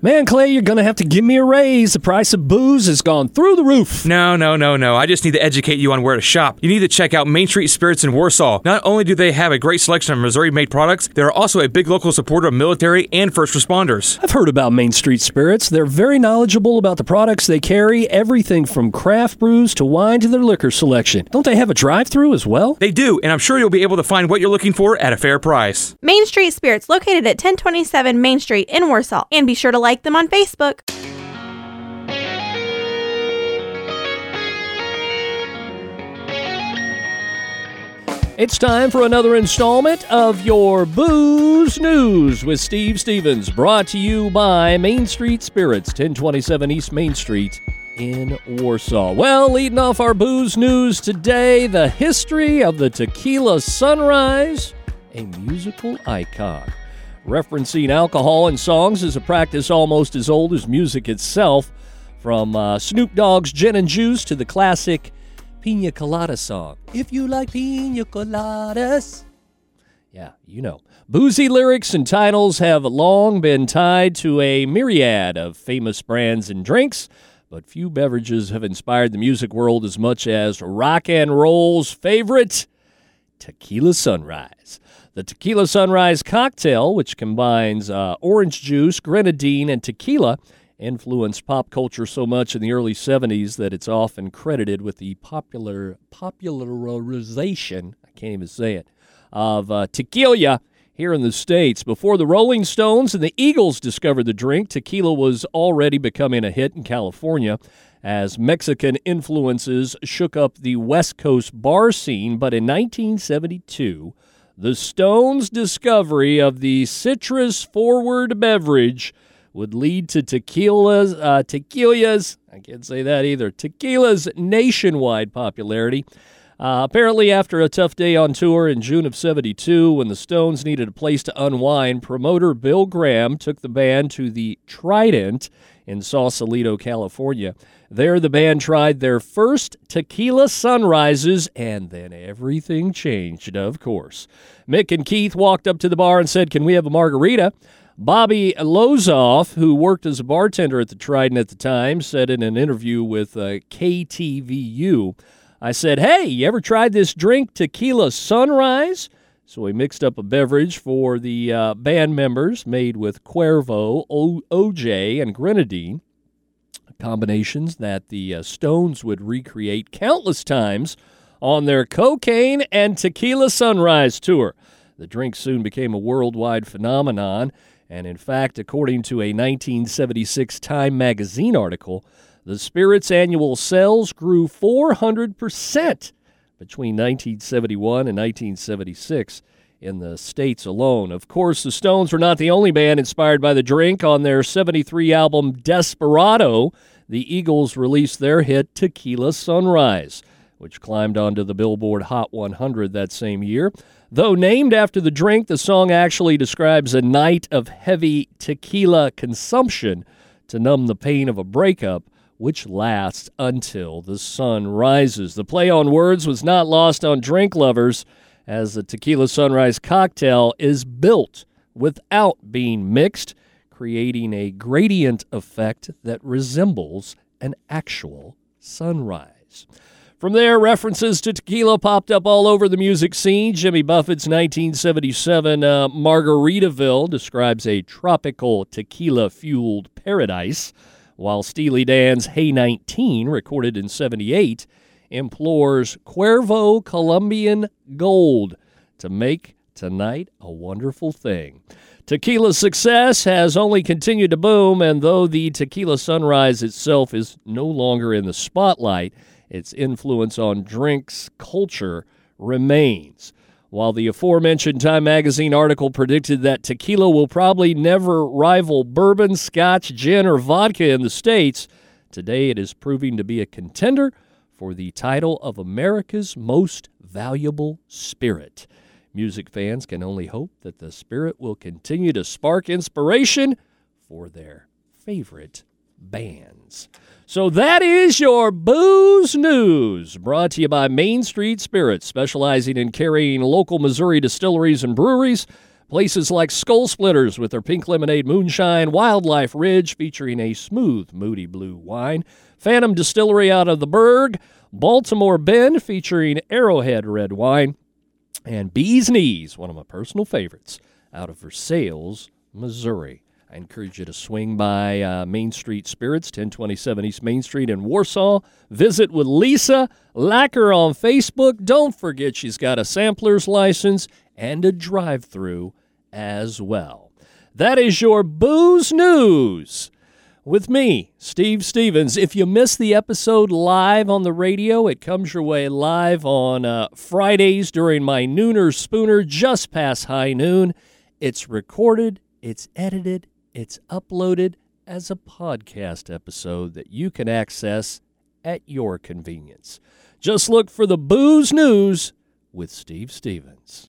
Man, Clay, you're going to have to give me a raise. The price of booze has gone through the roof. No, no, no, no. I just need to educate you on where to shop. You need to check out Main Street Spirits in Warsaw. Not only do they have a great selection of Missouri made products, they're also a big local supporter of military and first responders. I've heard about Main Street Spirits. They're very knowledgeable about the products they carry, everything from craft brews to wine to their liquor selection. Don't they have a drive through as well? They do, and I'm sure you'll be able to find what you're looking for at a fair price. Main Street Spirits, located at 1027 Main Street in Warsaw. And be sure to like them on Facebook. It's time for another installment of your Booze News with Steve Stevens, brought to you by Main Street Spirits, 1027 East Main Street in Warsaw. Well, leading off our Booze News today, the history of the Tequila Sunrise, a musical icon. Referencing alcohol in songs is a practice almost as old as music itself, from uh, Snoop Dogg's Gin and Juice to the classic Pina Colada song. If you like pina coladas. Yeah, you know. Boozy lyrics and titles have long been tied to a myriad of famous brands and drinks, but few beverages have inspired the music world as much as rock and roll's favorite, Tequila Sunrise. The Tequila Sunrise cocktail, which combines uh, orange juice, grenadine, and tequila, influenced pop culture so much in the early 70s that it's often credited with the popular popularization, I can't even say it, of uh, tequila here in the States. Before the Rolling Stones and the Eagles discovered the drink, tequila was already becoming a hit in California as Mexican influences shook up the West Coast bar scene. But in 1972, the Stones' discovery of the citrus forward beverage would lead to tequila's, uh, tequila's, I can't say that either, tequila's nationwide popularity. Uh, apparently, after a tough day on tour in June of 72, when the Stones needed a place to unwind, promoter Bill Graham took the band to the Trident in Sausalito, California. There, the band tried their first tequila sunrises, and then everything changed, of course. Mick and Keith walked up to the bar and said, Can we have a margarita? Bobby Lozoff, who worked as a bartender at the Trident at the time, said in an interview with uh, KTVU, I said, Hey, you ever tried this drink, Tequila Sunrise? So we mixed up a beverage for the uh, band members made with Cuervo, o- OJ, and grenadine, combinations that the uh, Stones would recreate countless times on their Cocaine and Tequila Sunrise tour. The drink soon became a worldwide phenomenon, and in fact, according to a 1976 Time magazine article, the Spirit's annual sales grew 400% between 1971 and 1976 in the States alone. Of course, the Stones were not the only band inspired by the drink. On their 73 album Desperado, the Eagles released their hit Tequila Sunrise, which climbed onto the Billboard Hot 100 that same year. Though named after the drink, the song actually describes a night of heavy tequila consumption to numb the pain of a breakup which lasts until the sun rises. The play on words was not lost on drink lovers, as the tequila sunrise cocktail is built without being mixed, creating a gradient effect that resembles an actual sunrise. From there, references to tequila popped up all over the music scene. Jimmy Buffett's 1977 uh, Margaritaville describes a tropical tequila fueled paradise while Steely Dan's Hey 19, recorded in 78, implores Cuervo Colombian Gold to make tonight a wonderful thing. Tequila's success has only continued to boom, and though the Tequila Sunrise itself is no longer in the spotlight, its influence on drinks culture remains. While the aforementioned Time magazine article predicted that tequila will probably never rival bourbon, scotch, gin, or vodka in the States, today it is proving to be a contender for the title of America's most valuable spirit. Music fans can only hope that the spirit will continue to spark inspiration for their favorite bands. So that is your booze news, brought to you by Main Street Spirits, specializing in carrying local Missouri distilleries and breweries Places like Skull Splitters with their pink lemonade moonshine, Wildlife Ridge featuring a smooth, moody blue wine, Phantom Distillery out of the Berg, Baltimore Bend featuring Arrowhead red wine, and Bee's Knees, one of my personal favorites, out of Versailles, Missouri. I encourage you to swing by uh, Main Street Spirits, 1027 East Main Street in Warsaw. Visit with Lisa. Like her on Facebook. Don't forget she's got a sampler's license and a drive through as well. That is your booze news with me, Steve Stevens. If you missed the episode live on the radio, it comes your way live on uh, Fridays during my Nooner Spooner just past high noon. It's recorded, it's edited, it's uploaded as a podcast episode that you can access at your convenience. Just look for the Booze News with Steve Stevens.